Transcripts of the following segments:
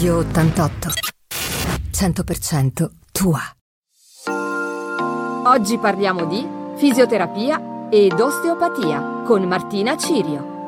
Radio 88. 100% tua. Oggi parliamo di fisioterapia ed osteopatia con Martina Cirio.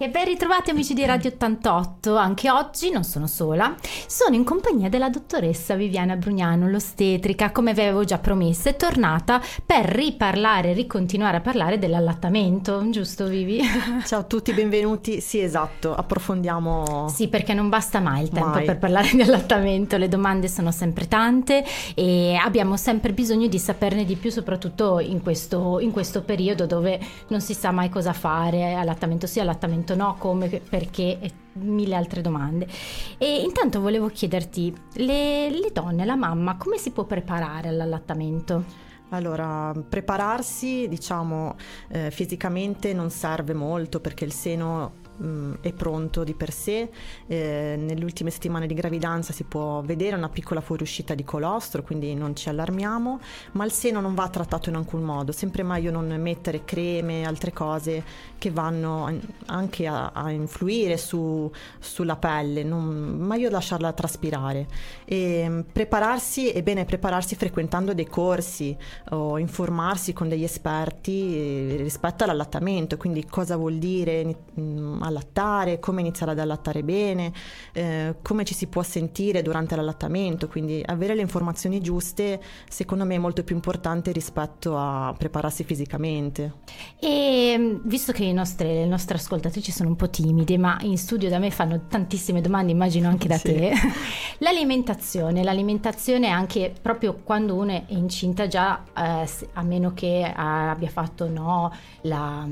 E ben ritrovati amici di Radio 88, anche oggi non sono sola, sono in compagnia della dottoressa Viviana Brugnano, l'ostetrica, come vi avevo già promesso, è tornata per riparlare, ricontinuare a parlare dell'allattamento, giusto Vivi? Ciao a tutti, benvenuti, sì esatto, approfondiamo. Sì, perché non basta mai il tempo Mai. per parlare di allattamento, le domande sono sempre tante e abbiamo sempre bisogno di saperne di più, soprattutto in questo, in questo periodo dove non si sa mai cosa fare, allattamento sì, allattamento no, come, perché e mille altre domande. E intanto volevo chiederti, le, le donne, la mamma, come si può preparare all'allattamento? Allora, prepararsi, diciamo, eh, fisicamente non serve molto perché il seno mh, è pronto di per sé. Eh, nelle ultime settimane di gravidanza si può vedere una piccola fuoriuscita di colostro, quindi non ci allarmiamo, ma il seno non va trattato in alcun modo. Sempre meglio non mettere creme, altre cose che vanno an- anche a, a influire su- sulla pelle, non, meglio lasciarla traspirare. E mh, prepararsi, è bene prepararsi frequentando dei corsi o informarsi con degli esperti eh, rispetto all'allattamento, quindi cosa vuol dire mh, allattare, come iniziare ad allattare bene, eh, come ci si può sentire durante l'allattamento, quindi avere le informazioni giuste secondo me è molto più importante rispetto a prepararsi fisicamente. E mh, visto che i nostri- le nostre ascoltatrici sono un po' timide, ma in studio da me fanno tantissime domande, immagino anche da Sì. te. L'alimentazione, l'alimentazione anche proprio quando uno è incinta già, eh, a meno che eh, abbia fatto no, la,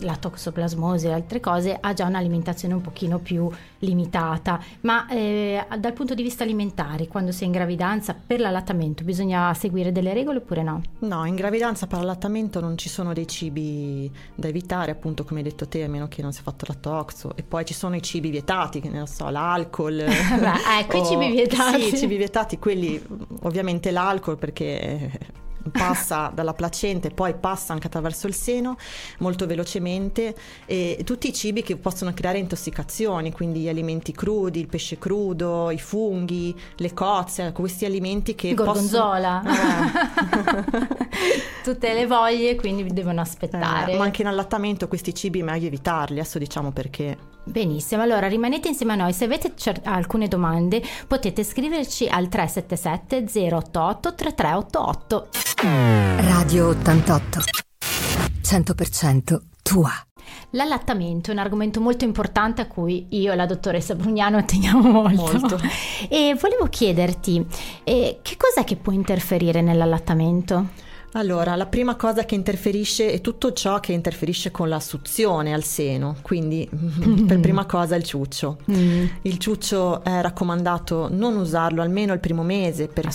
la toxoplasmosi e altre cose, ha già un'alimentazione un pochino più limitata. Ma eh, dal punto di vista alimentare, quando si è in gravidanza, per l'allattamento bisogna seguire delle regole oppure no? No, in gravidanza per l'allattamento non ci sono dei cibi da evitare, appunto come hai detto te, a meno che non sia fatto la toxo. E poi ci sono i cibi vietati, che ne lo so, l'alcol. Beh, ecco, i o- cibi vietati. Sì, i cibi vietati, quelli ovviamente l'alcol perché passa dalla placenta e poi passa anche attraverso il seno molto velocemente e tutti i cibi che possono creare intossicazioni, quindi gli alimenti crudi, il pesce crudo, i funghi, le cozze, ecco, questi alimenti che gorgonzola. possono... Eh. Tutte le voglie, quindi devono aspettare. Eh, ma anche in allattamento questi cibi è meglio evitarli, adesso diciamo perché. Benissimo, allora rimanete insieme a noi. Se avete cer- alcune domande potete scriverci al 377 088 3388. Radio 88. 100% tua. L'allattamento è un argomento molto importante a cui io e la dottoressa Brugnano teniamo molto. Molto. E volevo chiederti, eh, che cos'è che può interferire nell'allattamento? Allora, la prima cosa che interferisce è tutto ciò che interferisce con la suzione al seno, quindi per prima cosa il ciuccio. Mm. Il ciuccio è raccomandato non usarlo almeno il primo mese perché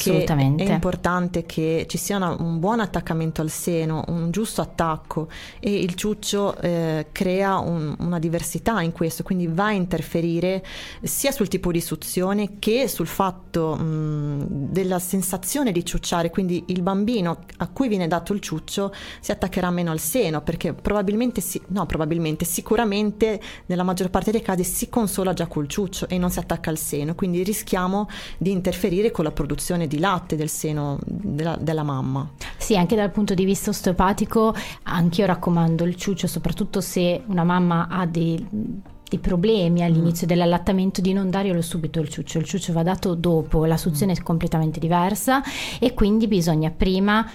è importante che ci sia una- un buon attaccamento al seno, un giusto attacco e il ciuccio eh, crea un- una diversità in questo, quindi va a interferire sia sul tipo di suzione che sul fatto mh, della sensazione di ciucciare, quindi il bambino a cui viene dato il ciuccio si attaccherà meno al seno perché probabilmente, si- no probabilmente, sicuramente nella maggior parte dei casi si consola già col ciuccio e non si attacca al seno, quindi rischiamo di interferire con la produzione di latte del seno della, della mamma. Sì, anche dal punto di vista osteopatico, anche io raccomando il ciuccio, soprattutto se una mamma ha dei, problemi all'inizio dell'allattamento, di non darglielo subito il ciuccio. Il ciuccio va dato dopo, la suzione è completamente diversa e quindi bisogna prima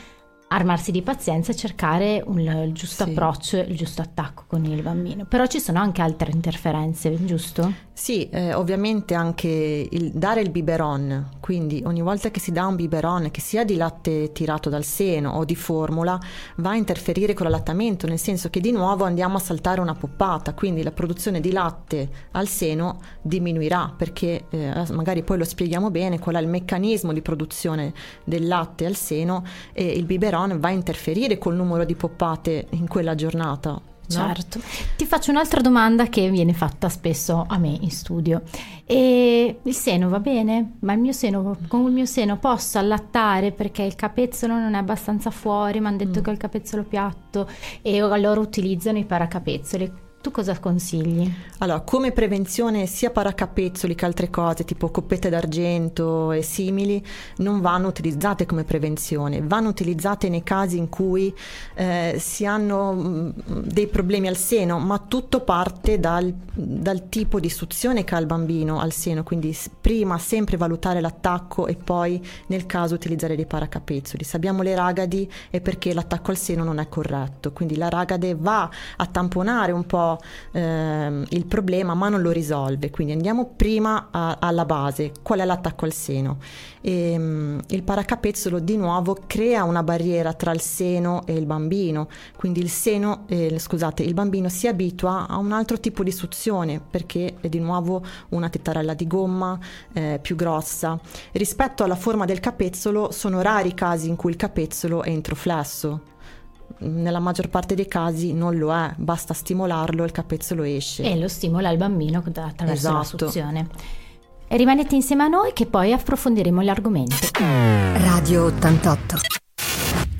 armarsi di pazienza e cercare un- il giusto Sì. approccio, il giusto attacco con il bambino. Però ci sono anche altre interferenze, giusto? Sì, eh, ovviamente anche il dare il biberon, quindi ogni volta che si dà un biberon, che sia di latte tirato dal seno o di formula, va a interferire con l'allattamento, nel senso che di nuovo andiamo a saltare una poppata, quindi la produzione di latte al seno diminuirà, perché eh, magari poi lo spieghiamo bene qual è il meccanismo di produzione del latte al seno e il biberon va a interferire col numero di poppate in quella giornata. No? Certo. Ti faccio un'altra domanda che viene fatta spesso a me in studio. E il seno va bene? Ma il mio seno, con il mio seno posso allattare perché il capezzolo non è abbastanza fuori, mi hanno detto Mm. che ho il capezzolo piatto e allora utilizzano i paracapezzoli. Tu cosa consigli? Allora, come prevenzione sia paracapezzoli che altre cose, tipo coppette d'argento e simili, non vanno utilizzate come prevenzione, vanno utilizzate nei casi in cui eh, si hanno mm, dei problemi al seno, ma tutto parte dal, dal tipo di suzione che ha il bambino al seno, quindi prima sempre valutare l'attacco e poi nel caso utilizzare dei paracapezzoli. Se abbiamo le ragadi è perché l'attacco al seno non è corretto, quindi la ragade va a tamponare un po' ehm, il problema ma non lo risolve, quindi andiamo prima a, alla base, qual è l'attacco al seno. E, ehm, il paracapezzolo di nuovo crea una barriera tra il seno e il bambino, quindi il seno, eh, scusate, il bambino si abitua a un altro tipo di suzione perché è di nuovo una tettarella di gomma eh, più grossa. Rispetto alla forma del capezzolo sono rari i casi in cui il capezzolo è introflesso, nella maggior parte dei casi non lo è, basta stimolarlo e il capezzolo esce. E lo stimola il bambino attraverso esatto. la suzione. E rimanete insieme a noi che poi approfondiremo l'argomento. Radio 88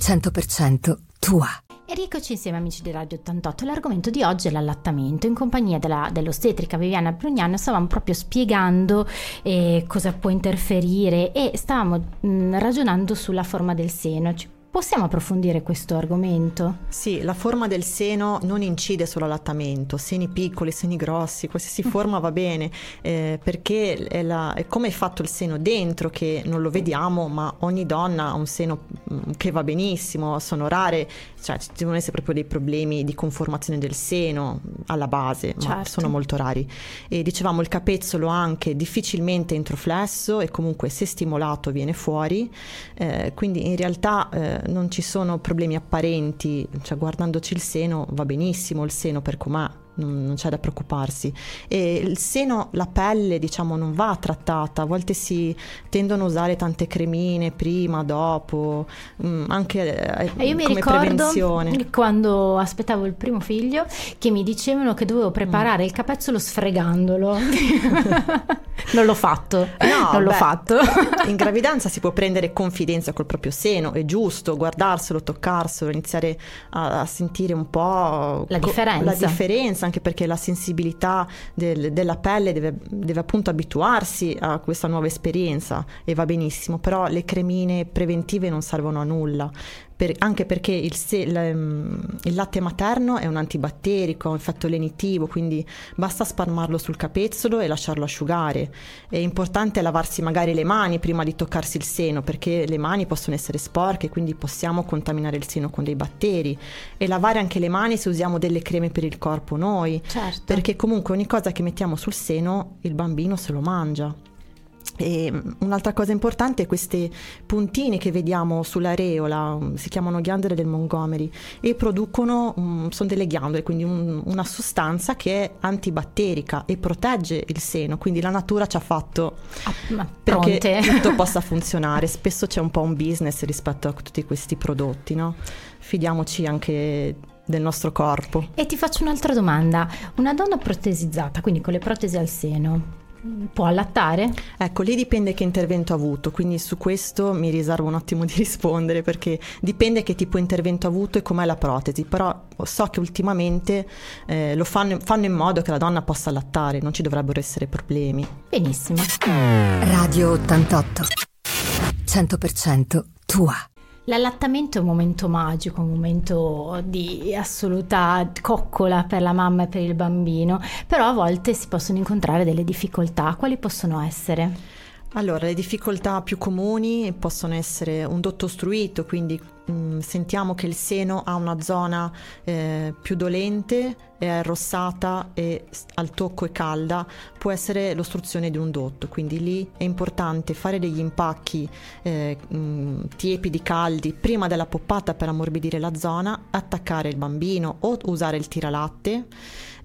100% tua. E rieccoci insieme amici di Radio 88, l'argomento di oggi è l'allattamento. In compagnia della, dell'ostetrica Viviana Brugnano stavamo proprio spiegando eh, cosa può interferire e stavamo mh, ragionando sulla forma del seno. Ci Possiamo approfondire questo argomento? Sì, la forma del seno non incide sull'allattamento, seni piccoli, seni grossi, qualsiasi mm. forma va bene, eh, perché è, la, è, come è fatto il seno dentro che non lo vediamo, ma ogni donna ha un seno mm, che va benissimo, sono rare, cioè ci devono essere proprio dei problemi di conformazione del seno alla base, certo. ma sono molto rari. E dicevamo il capezzolo anche difficilmente introflesso e comunque se stimolato viene fuori, eh, quindi in realtà... Eh, non ci sono problemi apparenti, cioè guardandoci il seno va benissimo il seno per com'è, non, non, c'è da preoccuparsi. E il seno, la pelle, diciamo, non va trattata, a volte si tendono a usare tante cremine prima, dopo, mh, mm, anche eh, io mi ricordo prevenzione. quando aspettavo il primo figlio che mi dicevano che dovevo preparare mm. il capezzolo sfregandolo. non l'ho fatto, no, non l'ho beh, fatto. in gravidanza si può prendere confidenza col proprio seno, è giusto guardarselo, toccarselo, iniziare a, a sentire un po' la differenza. La differenza anche perché la sensibilità del, della pelle deve, deve, appunto abituarsi a questa nuova esperienza e va benissimo, però le cremine preventive non servono a nulla per, anche perché il, se, la, mm, il, latte materno è un antibatterico, un effetto lenitivo, quindi basta spalmarlo sul capezzolo e lasciarlo asciugare. È importante lavarsi magari le mani prima di toccarsi il seno, perché le mani possono essere sporche, quindi possiamo contaminare il seno con dei batteri. E lavare anche le mani se usiamo delle creme per il corpo noi, certo. perché comunque ogni cosa che mettiamo sul seno il bambino se lo mangia. E un'altra cosa importante è queste puntine che vediamo sull'areola, si chiamano ghiandole del Montgomery e producono, um, sono delle ghiandole, quindi un, una sostanza che è antibatterica e protegge il seno, quindi la natura ci ha fatto ah, perché tutto possa funzionare. Spesso c'è un po' un business rispetto a tutti questi prodotti, no? Fidiamoci anche del nostro corpo. E ti faccio un'altra domanda, una donna protesizzata, quindi con le protesi al seno, Può allattare? Ecco, lì dipende che intervento ha avuto, quindi su questo mi riservo un attimo di rispondere perché dipende che tipo di intervento ha avuto e com'è la protesi, però so che ultimamente eh, lo fanno, fanno in modo che la donna possa allattare, non ci dovrebbero essere problemi. Benissimo. Radio 88 100% tua. L'allattamento è un momento magico, un momento di assoluta coccola per la mamma e per il bambino, però a volte si possono incontrare delle difficoltà. Quali possono essere? Allora, le difficoltà più comuni possono essere un dotto ostruito, quindi mh, mm, sentiamo che il seno ha una zona eh, più dolente, è arrossata e al tocco è calda, può essere l'ostruzione di un dotto, quindi lì è importante fare degli impacchi eh, mh, mm, tiepidi, caldi, prima della poppata per ammorbidire la zona, attaccare il bambino o usare il tiralatte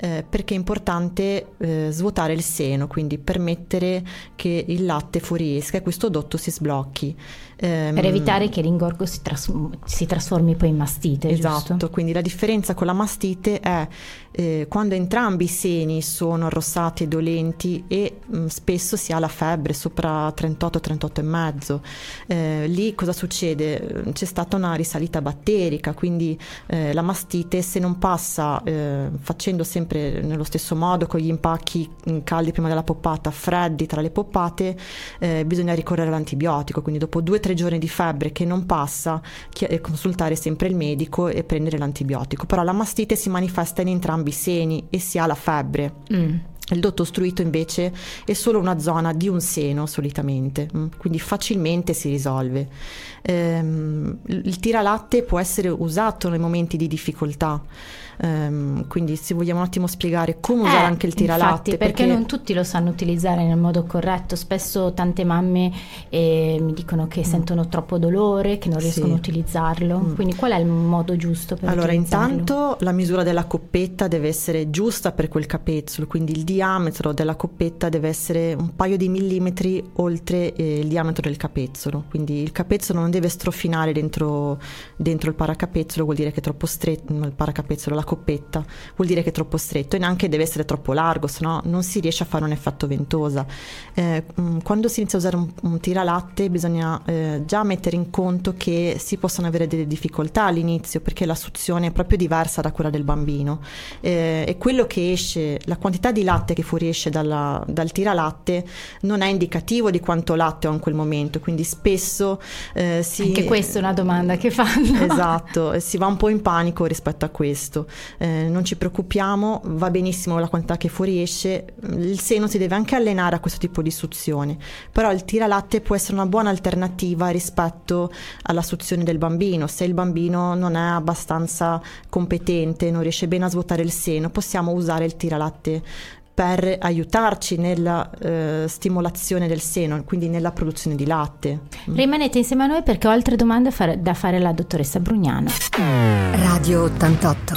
eh, perché è importante eh, svuotare il seno, quindi permettere che il latte fuoriesca e questo dotto si sblocchi. Ehm, per evitare che l'ingorgo si, tras- si trasformi poi in mastite. Esatto, giusto? quindi la differenza con la mastite è eh, quando entrambi i seni sono arrossati e dolenti e mh, mm, spesso si ha la febbre sopra 38 mezzo. Eh, lì cosa succede? C'è stata una risalita batterica, quindi eh, la mastite se non passa eh, facendo sempre nello stesso modo con gli impacchi mm, caldi prima della poppata, freddi tra le poppate, eh, bisogna ricorrere all'antibiotico, quindi dopo due o tre giorni di febbre che non passa, eh, consultare sempre il medico e prendere l'antibiotico. Però la mastite si manifesta in entrambi i seni e si ha la febbre. Mm. Il dotto ostruito invece è solo una zona di un seno solitamente, mm, quindi facilmente si risolve. Ehm, il tiralatte può essere usato nei momenti di difficoltà. Um, quindi se vogliamo un attimo spiegare come usare eh, anche il tiralatte. Infatti, perché, perché, non tutti lo sanno utilizzare nel modo corretto. Spesso tante mamme eh, mi dicono che mm. sentono troppo dolore, che non riescono sì. a utilizzarlo. Mm. Quindi qual è il modo giusto per allora, utilizzarlo? Allora, intanto la misura della coppetta deve essere giusta per quel capezzolo, quindi il diametro della coppetta deve essere un paio di millimetri oltre eh, il diametro del capezzolo. Quindi il capezzolo non deve strofinare dentro, dentro il paracapezzolo, vuol dire che è troppo stretto, il paracapezzolo, la coppetta, vuol dire che è troppo stretto e neanche deve essere troppo largo, se no non si riesce a fare un effetto ventosa. Eh, mm, quando si inizia a usare un, un tiralatte bisogna eh, già mettere in conto che si possono avere delle difficoltà all'inizio perché la suzione è proprio diversa da quella del bambino eh, e quello che esce, la quantità di latte che fuoriesce dalla, dal tiralatte non è indicativo di quanto latte ho in quel momento, quindi spesso eh, si... Anche questa è una domanda che fanno. Esatto, si va un po' in panico rispetto a questo eh, non ci preoccupiamo, va benissimo la quantità che fuoriesce, il seno si deve anche allenare a questo tipo di suzione, però il tiralatte può essere una buona alternativa rispetto alla suzione del bambino, se il bambino non è abbastanza competente, non riesce bene a svuotare il seno, possiamo usare il tiralatte per aiutarci nella eh, stimolazione del seno, quindi nella produzione di latte. Rimanete insieme a noi perché ho altre domande da fare alla dottoressa Brugnano. Radio 88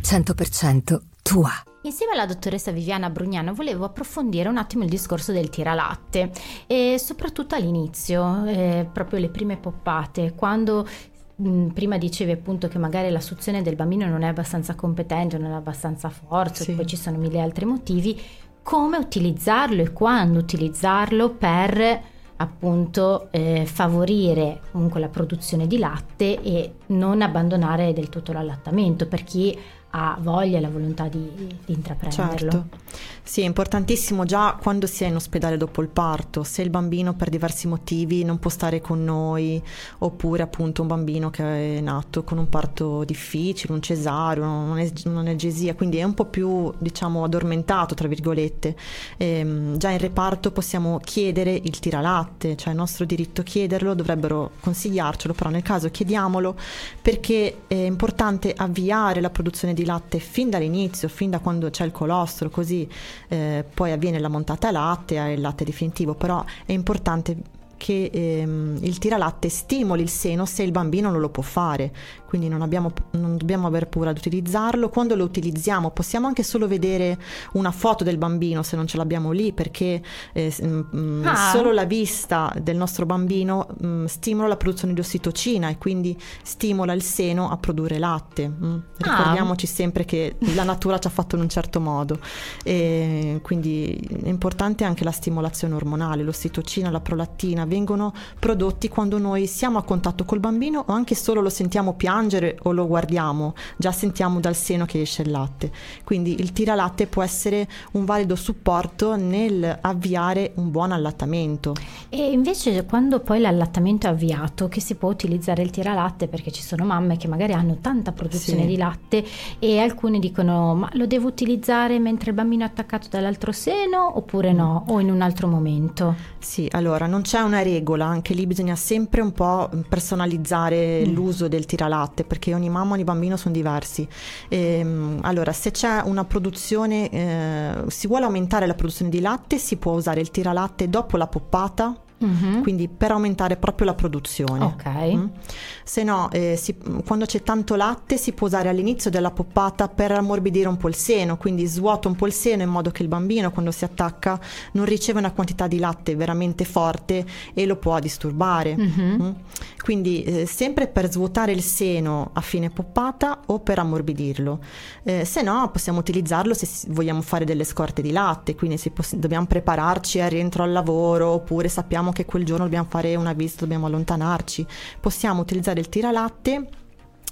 100% tua. Insieme alla dottoressa Viviana Brugnano volevo approfondire un attimo il discorso del tiralatte e soprattutto all'inizio, eh, proprio le prime poppate, quando mh, prima dicevi appunto che magari la suzione del bambino non è abbastanza competente, non ha abbastanza forza, sì. poi ci sono mille altri motivi, come utilizzarlo e quando utilizzarlo per appunto eh, favorire comunque la produzione di latte e non abbandonare del tutto l'allattamento per chi ha voglia e la volontà di, di intraprenderlo. Certo. Sì, è importantissimo già quando si è in ospedale dopo il parto, se il bambino per diversi motivi non può stare con noi, oppure appunto un bambino che è nato con un parto difficile, un cesareo, un'egesia, quindi è un po' più diciamo addormentato, tra virgolette. Ehm, già in reparto possiamo chiedere il tiralatte, cioè è nostro diritto chiederlo, dovrebbero consigliarcelo, però nel caso chiediamolo perché è importante avviare la produzione di latte fin dall'inizio, fin da quando c'è il colostro, così eh, poi avviene la montata latte il latte definitivo, però è importante che ehm, il tiralatte stimoli il seno se il bambino non lo può fare, quindi non, abbiamo, non dobbiamo aver paura ad utilizzarlo. Quando lo utilizziamo possiamo anche solo vedere una foto del bambino se non ce l'abbiamo lì, perché eh, mm, mm, ah. solo la vista del nostro bambino mh, mm, stimola la produzione di ossitocina e quindi stimola il seno a produrre latte. Mh. Ricordiamoci ah. sempre che la natura ci ha fatto in un certo modo. E quindi è importante anche la stimolazione ormonale, l'ossitocina, la prolattina vengono prodotti quando noi siamo a contatto col bambino o anche solo lo sentiamo piangere o lo guardiamo, già sentiamo dal seno che esce il latte. Quindi il tiralatte può essere un valido supporto nel avviare un buon allattamento. E invece quando poi l'allattamento è avviato, che si può utilizzare il tiralatte perché ci sono mamme che magari hanno tanta produzione sì. di latte e alcune dicono ma lo devo utilizzare mentre il bambino è attaccato dall'altro seno oppure no o in un altro momento? Sì, allora non c'è una regola, anche lì bisogna sempre un po' personalizzare mm. l'uso del tiralatte latte perché ogni mamma e ogni bambino sono diversi. E, ehm, allora, se c'è una produzione, eh, si vuole aumentare la produzione di latte, si può usare il tiralatte dopo la poppata Mm-hmm. Quindi per aumentare proprio la produzione. Ok. Mm? Se no, eh, si, quando c'è tanto latte si può usare all'inizio della poppata per ammorbidire un po' il seno, quindi svuota un po' il seno in modo che il bambino quando si attacca non riceve una quantità di latte veramente forte e lo può disturbare. Mm-hmm. Mm? Quindi eh, sempre per svuotare il seno a fine poppata o per ammorbidirlo. Eh, se no possiamo utilizzarlo se vogliamo fare delle scorte di latte, quindi se poss- dobbiamo prepararci al rientro al lavoro oppure sappiamo che quel giorno dobbiamo fare una visita, dobbiamo allontanarci, possiamo utilizzare il tiralatte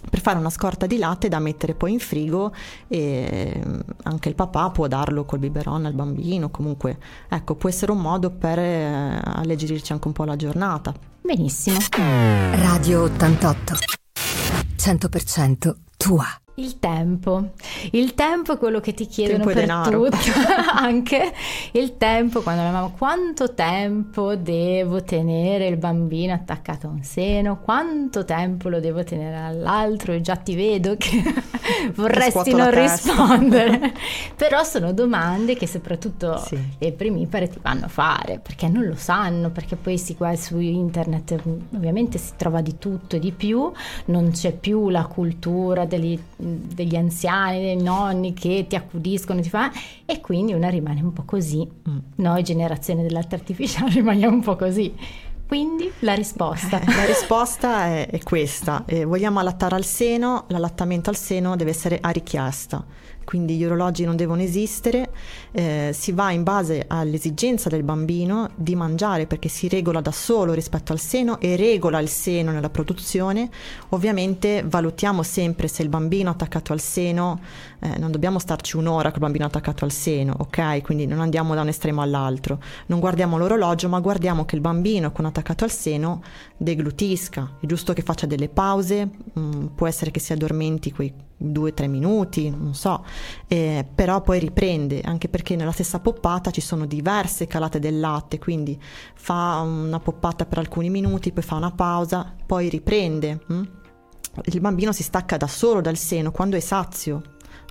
per fare una scorta di latte da mettere poi in frigo e mm, anche il papà può darlo col biberon al bambino, comunque ecco può essere un modo per eh, alleggerirci anche un po' la giornata. Benissimo. Radio 88 100% tua. Il tempo, il tempo è quello che ti chiedono tempo per denaro. tutto, anche il tempo quando la mamma, quanto tempo devo tenere il bambino attaccato a un seno, quanto tempo lo devo tenere all'altro, e già ti vedo che vorresti non rispondere, però sono domande che soprattutto Sì. le primipare ti vanno a fare, perché non lo sanno, perché poi si guarda su internet, ovviamente si trova di tutto e di più, non c'è più la cultura degli, degli anziani, dei nonni che ti accudiscono, ti fa, e quindi una rimane un po' così. Mm. Noi, generazione dell'arte artificiale, rimaniamo un po' così. Quindi la risposta. La risposta è, è questa. Eh, vogliamo allattare al seno, l'allattamento al seno deve essere a richiesta. Quindi gli orologi non devono esistere, eh, si va in base all'esigenza del bambino di mangiare perché si regola da solo rispetto al seno e regola il seno nella produzione. Ovviamente valutiamo sempre se il bambino attaccato al seno, eh, non dobbiamo starci un'ora col bambino attaccato al seno, ok? Quindi non andiamo da un estremo all'altro, non guardiamo l'orologio ma guardiamo che il bambino con attaccato al seno deglutisca, è giusto che faccia delle pause, mm, può essere che si addormenti quei due o tre minuti, non so, eh, però poi riprende, anche perché nella stessa poppata ci sono diverse calate del latte, quindi fa una poppata per alcuni minuti, poi fa una pausa, poi riprende. mm? Il bambino si stacca da solo dal seno quando è sazio.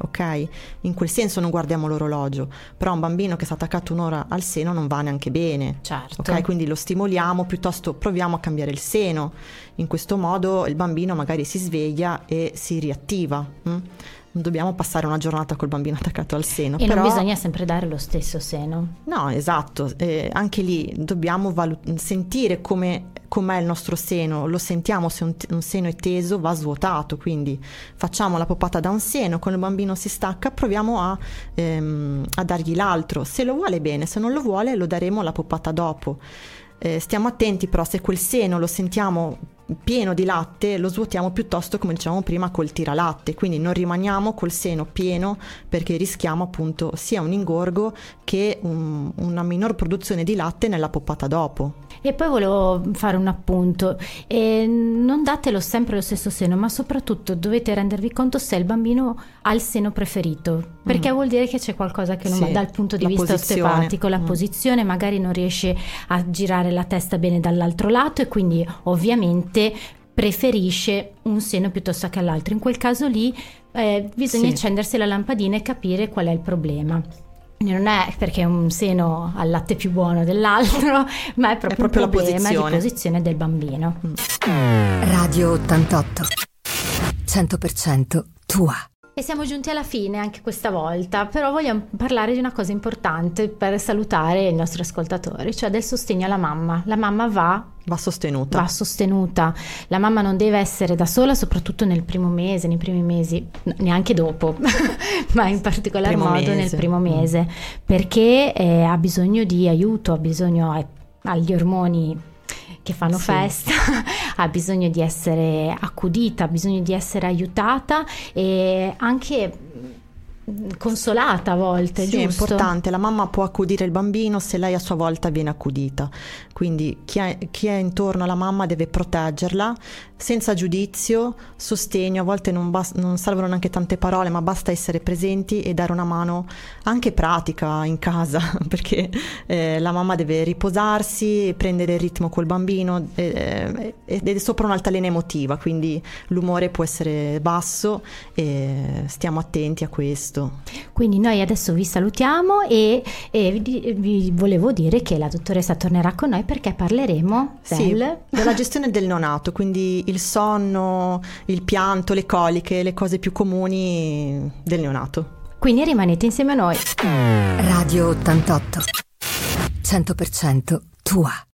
Ok? In quel senso non guardiamo l'orologio, però un bambino che sta attaccato un'ora al seno non va neanche bene. Certo. Ok, quindi lo stimoliamo, piuttosto proviamo a cambiare il seno. In questo modo il bambino magari si sveglia e si riattiva. mm? Non dobbiamo passare una giornata col bambino attaccato al seno. E però... non bisogna sempre dare lo stesso seno. No, esatto, eh, anche lì dobbiamo valu- sentire come com'è il nostro seno, lo sentiamo se un, un seno è teso va svuotato, quindi facciamo la poppata da un seno, quando il bambino si stacca proviamo a, ehm, a dargli l'altro, se lo vuole bene, se non lo vuole lo daremo la poppata dopo. Eh, stiamo attenti però se quel seno lo sentiamo pieno di latte lo svuotiamo piuttosto come dicevamo prima col tiralatte. Quindi non rimaniamo col seno pieno perché rischiamo appunto sia un ingorgo che un- una minor produzione di latte nella poppata dopo. E poi volevo fare un appunto, Eh, non datelo sempre lo stesso seno, ma soprattutto dovete rendervi conto se il bambino ha il seno preferito, perché vuol dire che c'è qualcosa che non Sì, va dal punto di vista posizione. osteopatico, la Mm. posizione magari non riesce a girare la testa bene dall'altro lato e quindi ovviamente preferisce un seno piuttosto che all'altro. In quel caso lì eh, bisogna Sì. accendersi la lampadina e capire qual è il problema. Non è perché un seno ha il latte più buono dell'altro, ma è proprio, proprio la un problema posizione. di posizione del bambino. Radio 88 100% tua. E siamo giunti alla fine anche questa volta, però vogliamo parlare di una cosa importante per salutare i nostri ascoltatori, cioè del sostegno alla mamma. La mamma va, va sostenuta va sostenuta, la mamma non deve essere da sola, soprattutto nel primo mese, nei primi mesi, neanche dopo, ma in particolar Primo modo mese. nel primo Mm. mese, perché eh, ha bisogno di aiuto, ha bisogno ha- ha gli ormoni che fanno Sì. festa, ha bisogno di essere accudita, ha bisogno di essere aiutata e anche consolata a volte, Sì, è importante, la mamma può accudire il bambino se lei a sua volta viene accudita, quindi chi è, chi è intorno alla mamma deve proteggerla senza giudizio, sostegno, a volte non, bas- non servono neanche tante parole, ma basta essere presenti e dare una mano anche pratica in casa, perché eh, la mamma deve riposarsi, prendere il ritmo col bambino eh, ed è sopra un'altalena emotiva, quindi l'umore può essere basso e stiamo attenti a questo. Questo. Quindi noi adesso vi salutiamo e, e vi, vi, volevo dire che la dottoressa tornerà con noi perché parleremo sì, del... della gestione del neonato, quindi il sonno, il pianto, le coliche, le cose più comuni del neonato. Quindi rimanete insieme a noi. Radio 88 100% tua.